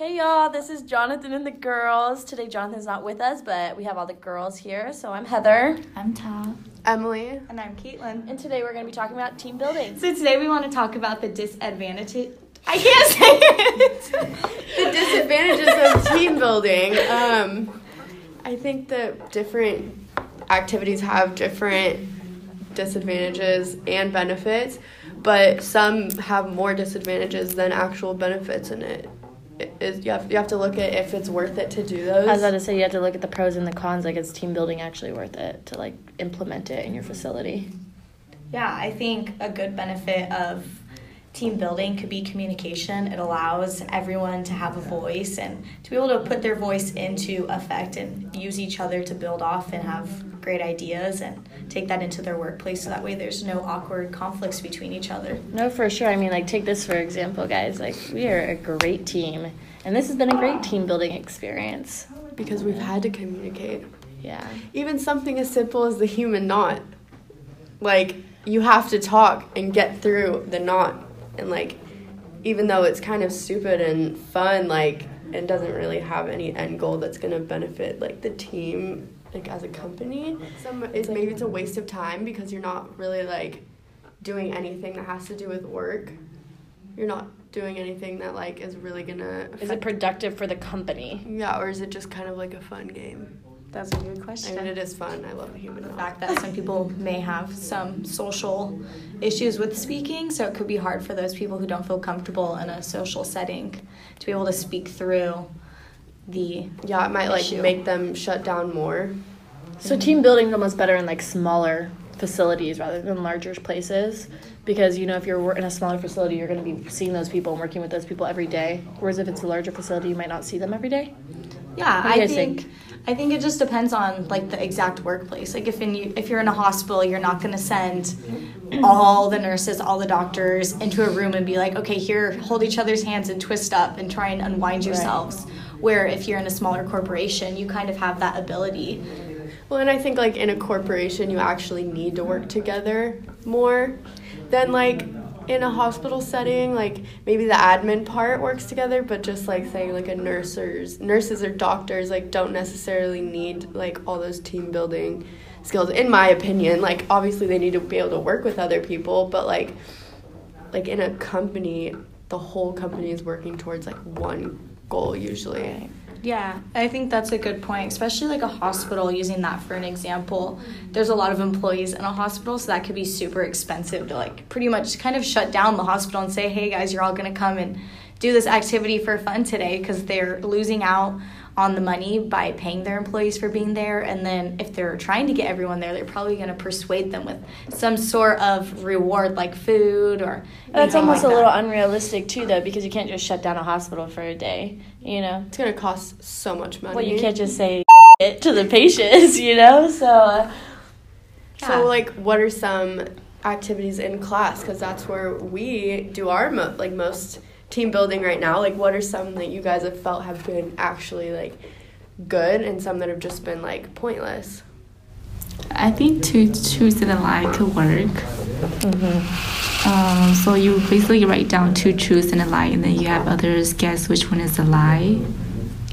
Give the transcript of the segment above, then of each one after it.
Hey y'all, this is Jonathan and the girls. Today Jonathan's not with us, but we have all the girls here. So I'm Heather. I'm Ta. Emily. And I'm Caitlin. And today we're going to be talking about team building. So today we want to talk about the disadvantage. I can't say it. the disadvantages of team building. Um, I think that different activities have different disadvantages and benefits, but some have more disadvantages than actual benefits in it. It is you have you have to look at if it's worth it to do those. I was about to say you have to look at the pros and the cons. Like, is team building actually worth it to like implement it in your facility? Yeah, I think a good benefit of team building could be communication. It allows everyone to have a voice and to be able to put their voice into effect and use each other to build off and have great ideas and take that into their workplace so that way there's no awkward conflicts between each other. No, for sure. I mean, like, take this for example, guys. Like, we are a great team, and this has been a great team building experience. because we've had to communicate. Yeah. Even something as simple as the human knot. Like you have to talk and get through the knot and like even though it's kind of stupid and fun like it doesn't really have any end goal that's going to benefit like the team like as a company. Some it's maybe it's a waste of time because you're not really like doing anything that has to do with work. You're not doing anything that like is really gonna Is it productive for the company? yeah or is it just kind of like a fun game That's a good question. I mean, it is fun. I love the human the fact that some people may have some social issues with speaking, so it could be hard for those people who don't feel comfortable in a social setting to be able to speak through the Yeah, it might like make them shut down more. So team building is almost better in like smaller facilities rather than larger places because you know if you're in a smaller facility you're going to be seeing those people and working with those people every day whereas if it's a larger facility you might not see them every day Yeah, What do you I think, think? I think it just depends on like the exact workplace. Like if in you if you're in a hospital, you're not going to send all the nurses, all the doctors into a room and be like, "Okay, here, hold each other's hands and twist up and try and unwind yourselves." Where if you're in a smaller corporation, you kind of have that ability. Well, and I think like in a corporation, you actually need to work together more than like in a hospital setting. Like maybe the admin part works together, but just like saying like a nurses, nurses or doctors like don't necessarily need like all those team building skills. In my opinion, like obviously they need to be able to work with other people, but like like in a company, the whole company is working towards like one goal usually. Yeah, I think that's a good point, especially like a hospital, using that for an example. There's a lot of employees in a hospital, so that could be super expensive to like pretty much kind of shut down the hospital and say, hey guys, you're all gonna come and do this activity for fun today because they're losing out on the money by paying their employees for being there. And then if they're trying to get everyone there, they're probably gonna persuade them with some sort of reward like food or. that's almost like a that. little unrealistic too though because you can't just shut down a hospital for a day you know It's gonna cost so much money. well you can't just say it to the patients you know so uh, So, Yeah. like, what are some activities in class? Because that's where we do our mo- like most team building right now. Like, what are some that you guys have felt have been actually like good, and some that have just been like pointless? I think two truths and a lie could work. Um, so you basically write down two truths and a lie, and then you have others guess which one is a lie.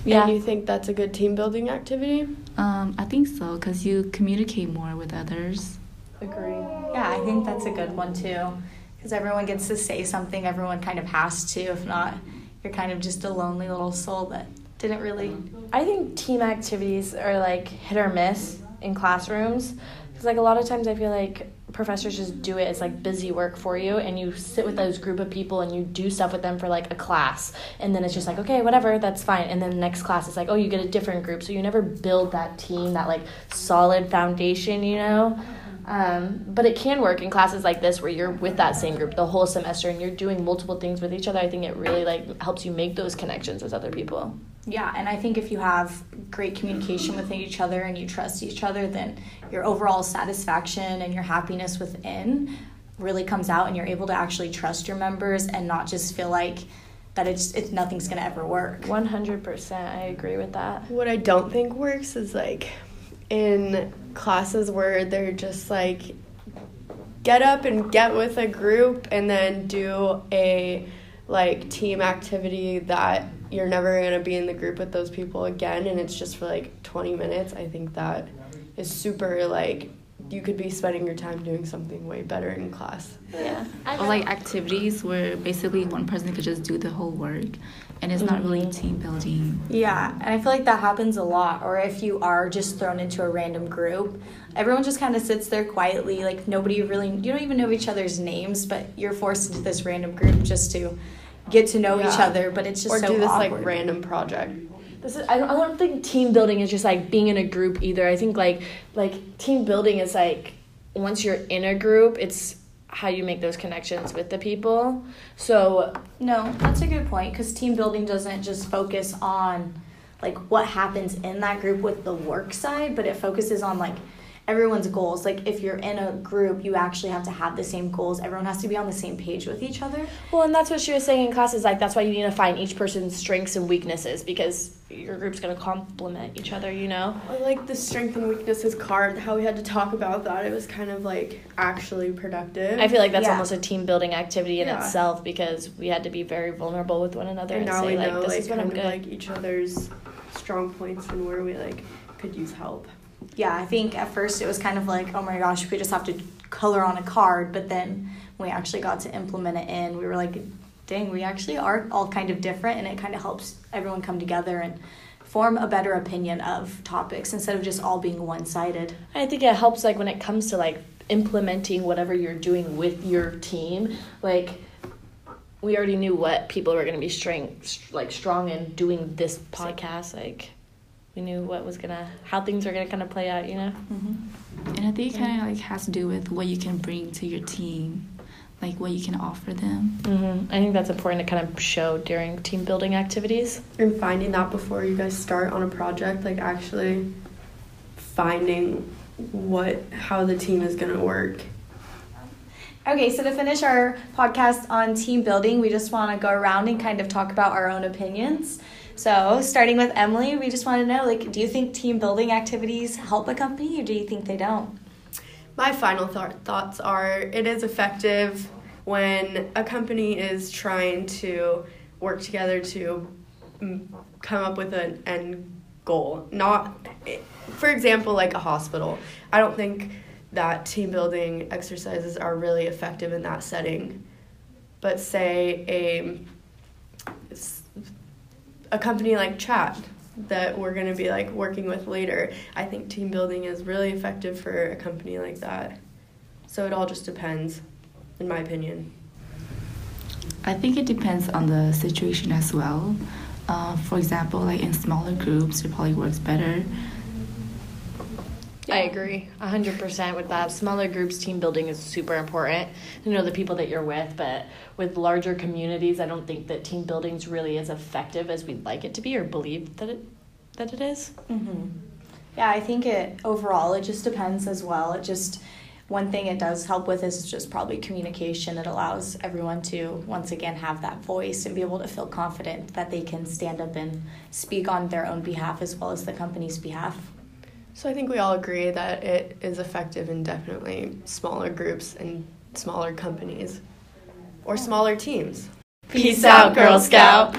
Yeah. And you think that's a good team building activity? Um, I think so because you communicate more with others. agree Yeah, I think that's a good one too. Because everyone gets to say something, everyone kind of has to. If not, you're kind of just a lonely little soul that didn't really. I think team activities are like hit or miss in classrooms. Because, like, a lot of times I feel like professors just do it as like busy work for you, and you sit with those group of people and you do stuff with them for like a class. And then it's just like, okay, whatever, that's fine. And then the next class, it's like, oh, you get a different group. So you never build that team, that like solid foundation, you know? Um, but it can work in classes like this where you're with that same group the whole semester and you're doing multiple things with each other. I think it really like helps you make those connections with other people. Yeah, and I think if you have great communication with each other and you trust each other, then your overall satisfaction and your happiness within really comes out, and you're able to actually trust your members and not just feel like that it's it's nothing's gonna ever work. 100%. I agree with that. What I don't think works is like in classes where they're just like get up and get with a group and then do a like team activity that you're never going to be in the group with those people again and it's just for like 20 minutes, I think that is super like you could be spending your time doing something way better in class. Yeah. Or like activities where basically one person could just do the whole work and it's not really Mhm. team building. Yeah, and I feel like that happens a lot. Or if you are just thrown into a random group, everyone just kind of sits there quietly. Like nobody really, you don't even know each other's names, but you're forced into this random group just to get to know each other. But it's just or so do this awkward. like random project. This is, I, don't, I don't think team building is just like being in a group either. I think like like team building is like once you're in a group, it's how you make those connections with the people. So No, that's a good point because team building doesn't just focus on like what happens in that group with the work side, but it focuses on like everyone's goals. Like if you're in a group, you actually have to have the same goals. Everyone has to be on the same page with each other. well, and that's what she was saying in class is like that's why you need to find each person's strengths and weaknesses because your group's gonna complement each other. You know. I like the strength and weaknesses card, how we had to talk about that. It was kind of like actually productive. I feel like that's Yeah. almost a team building activity in Yeah. itself because we had to be very vulnerable with one another and and, now say we like know this like is what kind I'm of good. like each other's strong points and where we like could use help. Yeah, I think at first it was kind of like, oh my gosh, we just have to color on a card. But then when we actually got to implement it in, we were like, dang, we actually are all kind of different. And it kind of helps everyone come together and form a better opinion of topics instead of just all being one sided. I think it helps like when it comes to like implementing whatever you're doing with your team. Like we already knew what people were going to be strength like strong in doing this podcast. Like we knew what was gonna how things were gonna kind of play out. You know. And I think it kind of like has to do with what you can bring to your team, like what you can offer them. Mm-hmm. I think that's important to kind of show during team building activities. And finding that before you guys start on a project, like actually finding what how the team is gonna work. Okay, so to finish our podcast on team building, we just want to go around and kind of talk about our own opinions. So, starting with Emily, we just want to know like, do you think team building activities help a company or do you think they don't? My final thought thoughts are it is effective when a company is trying to work together to mm, come up with an end goal. Not, for example, like a hospital. I don't think that team building exercises are really effective in that setting. But say a a company like Chat that we're going to be like working with later, I think team building is really effective for a company like that. So it all just depends, in my opinion. I think it depends on the situation as well. Uh, for example, like in smaller groups, it probably works better. I agree 100% with that. Smaller groups, team building is super important to know the people that you're with, but with larger communities, I don't think that team building is really as effective as we'd like it to be or believe that it that it is. Mm-hmm. Yeah, I think it overall it just depends as well. It just one thing it does help with is just probably communication. It allows everyone to once again have that voice and be able to feel confident that they can stand up and speak on their own behalf as well as the company's behalf. So I think we all agree that it is effective in definitely smaller groups and smaller companies or smaller teams. Peace out, Girl Scout.